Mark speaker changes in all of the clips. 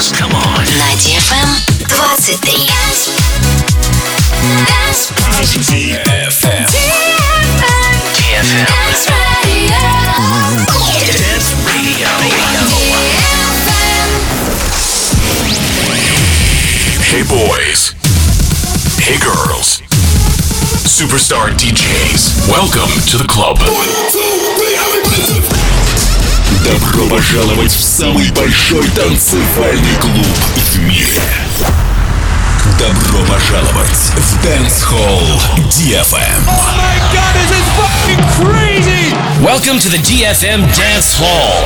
Speaker 1: dance. Come on.
Speaker 2: На DFM 23.
Speaker 1: DFM. DFM. Dance Radio. Hey boys. Hey girls. Superstar DJs. Welcome to the club.
Speaker 3: Добро пожаловать в самый большой танцевальный клуб в мире. Добро пожаловать в Dance Hall DFM.
Speaker 4: Welcome to the DFM Dance Hall.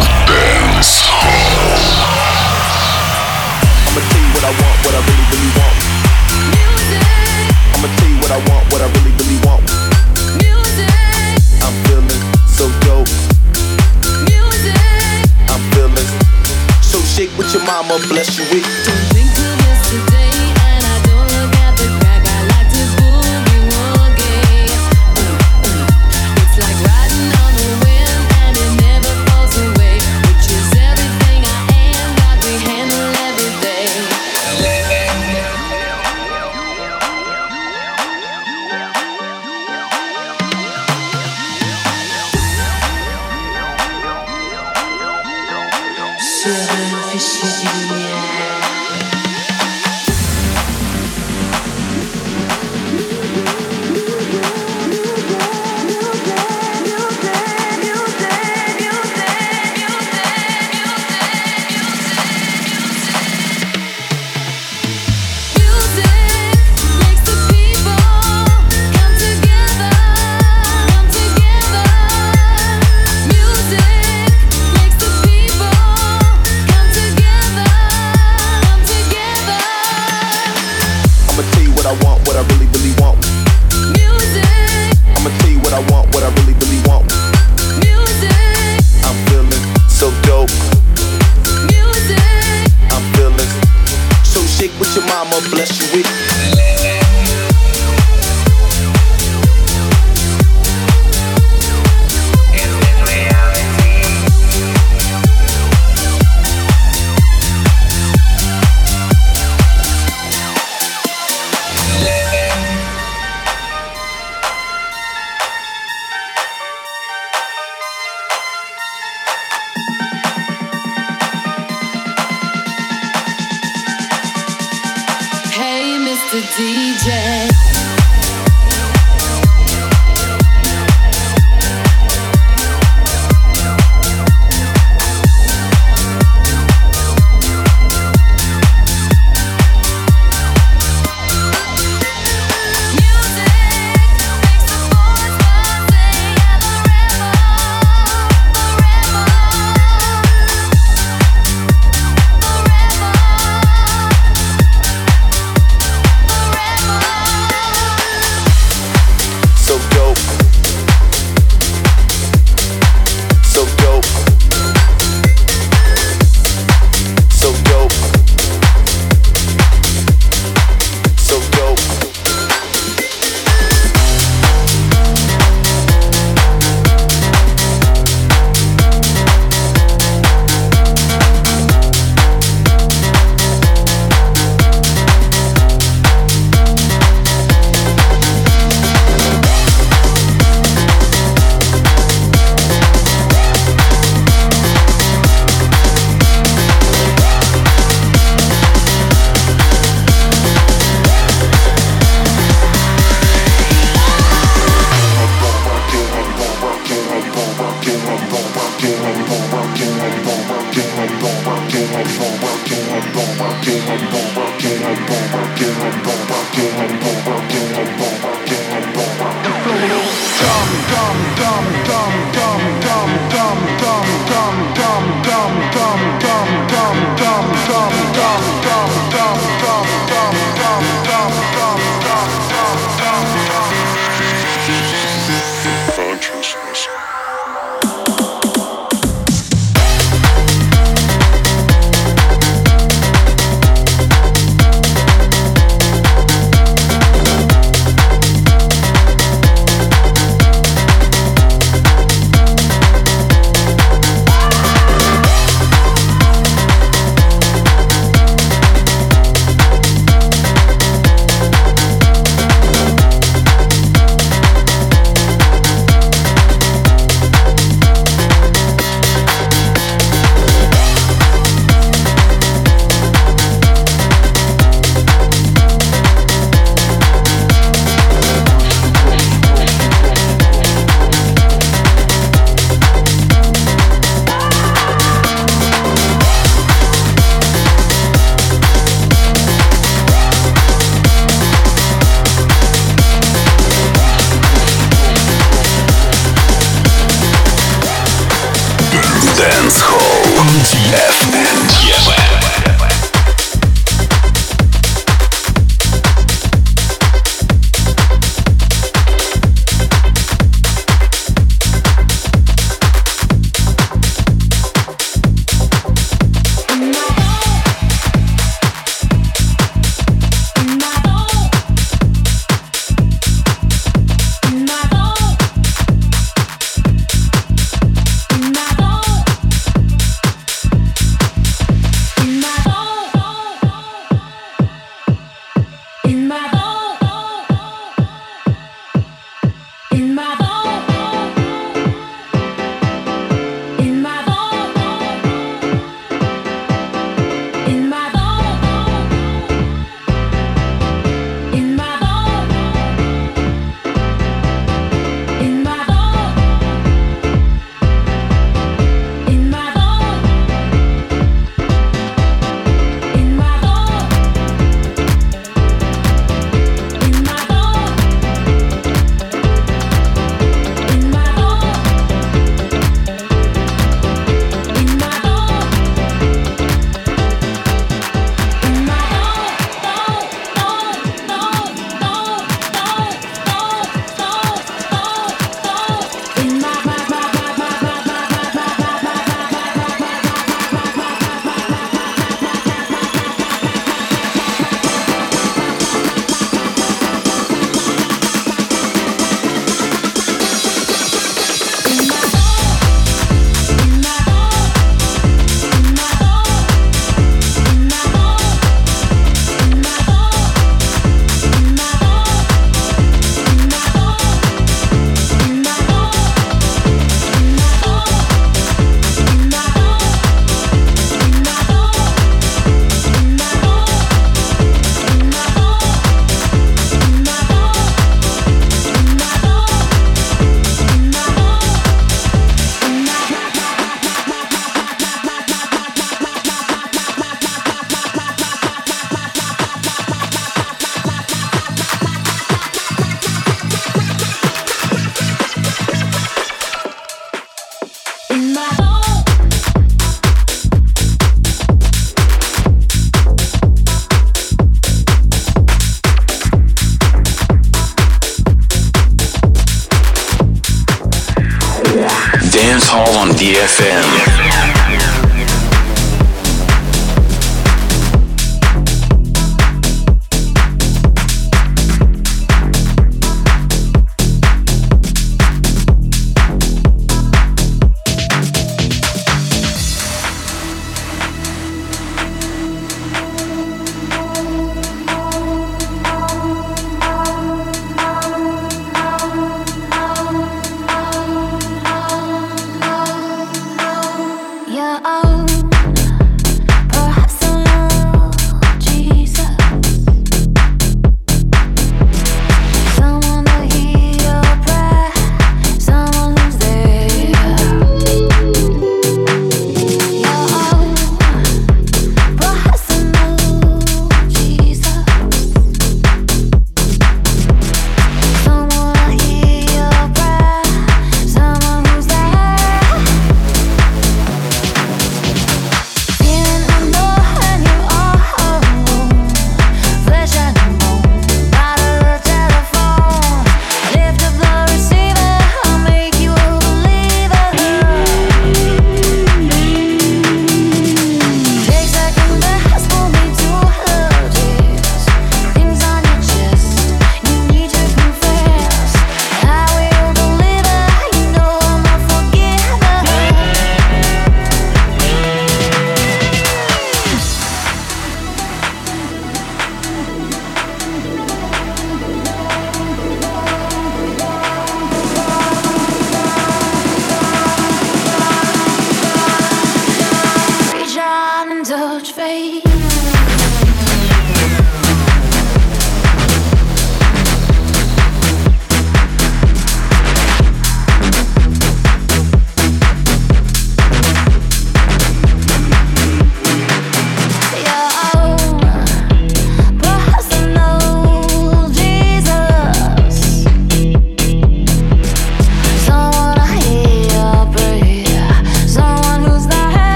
Speaker 5: I'ma tell you what I want, what I really, really want. I'ma tell you what I want, what I really, really want. Shake with your mama, bless you with. DFM. DFM.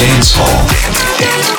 Speaker 6: Dance Hall.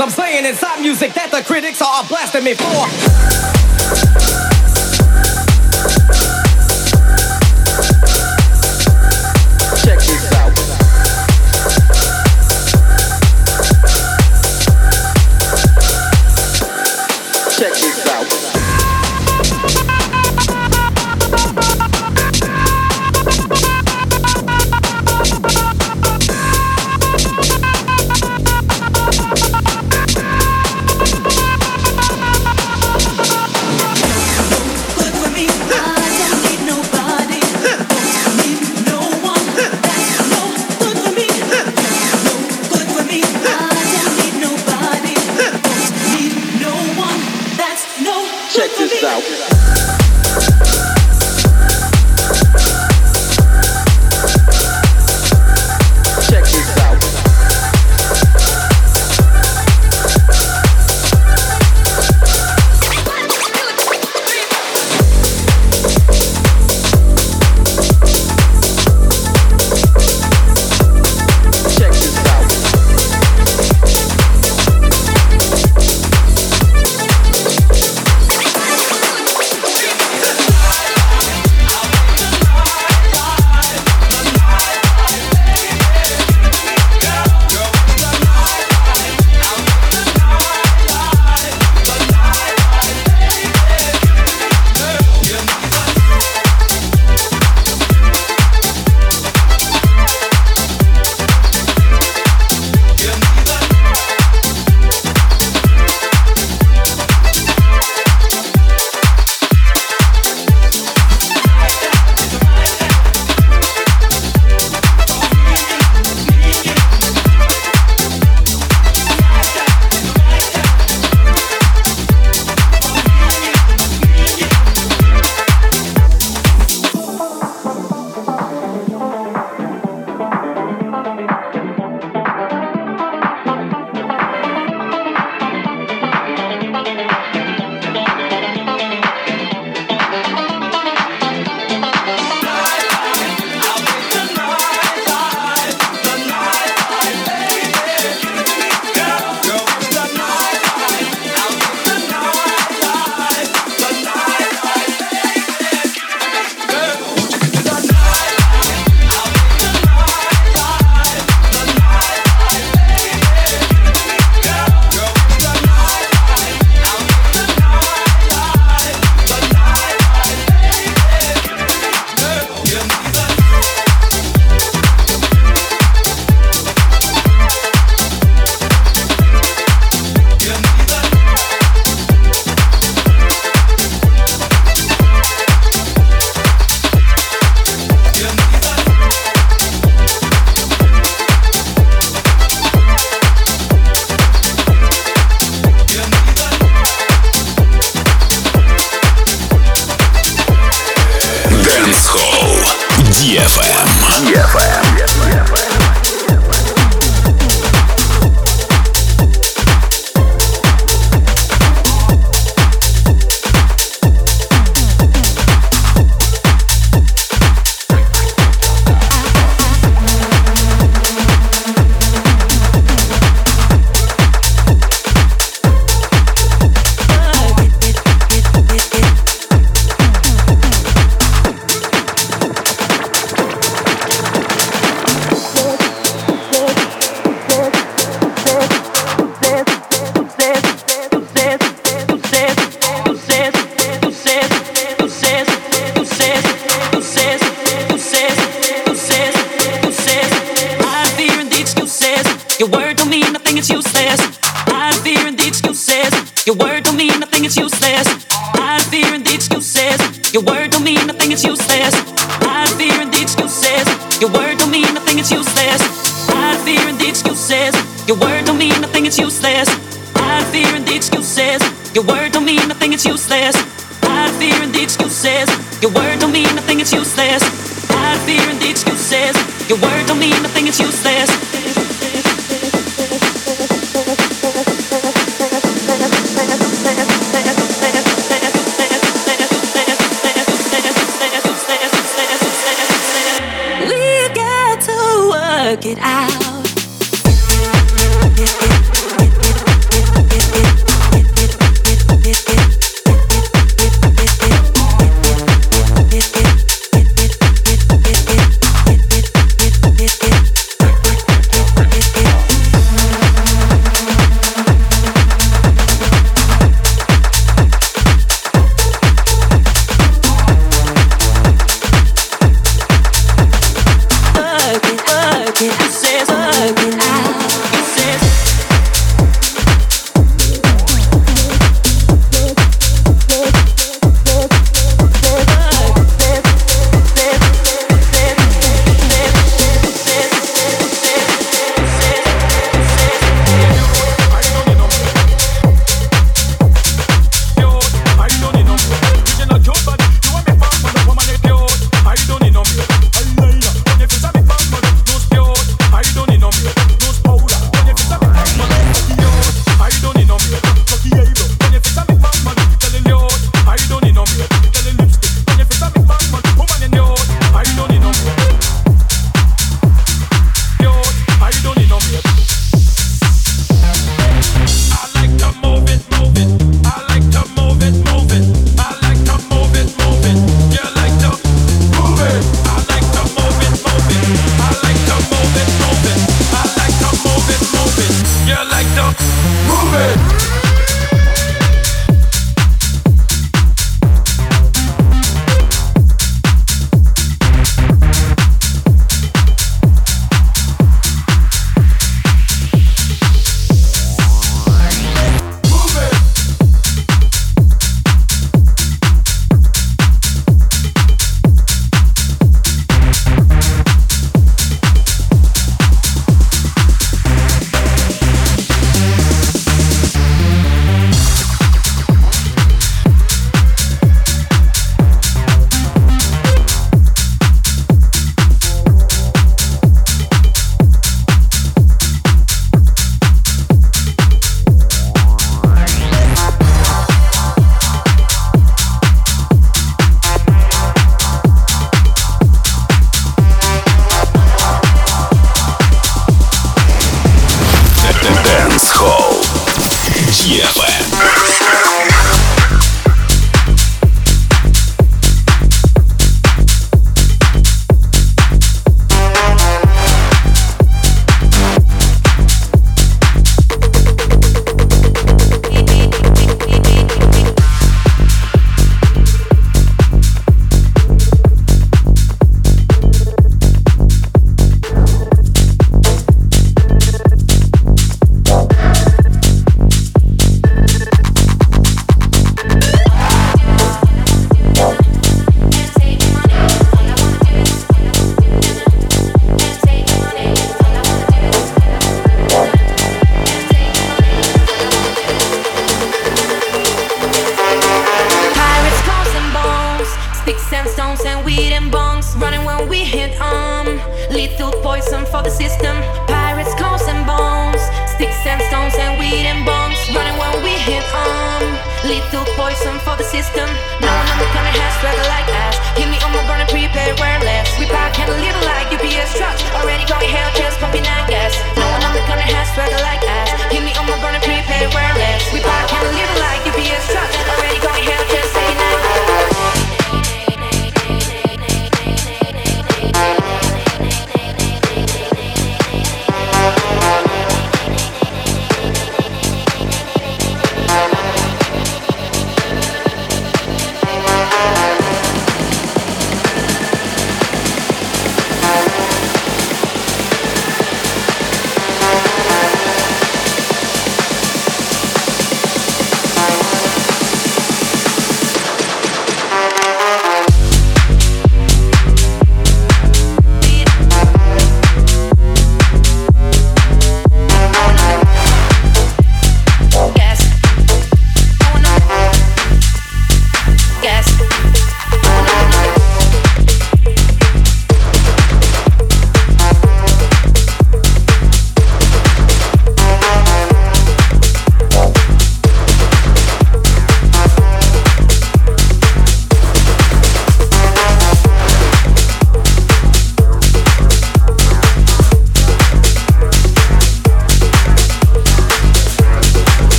Speaker 2: I'm saying inside music that the critics are blasting me for.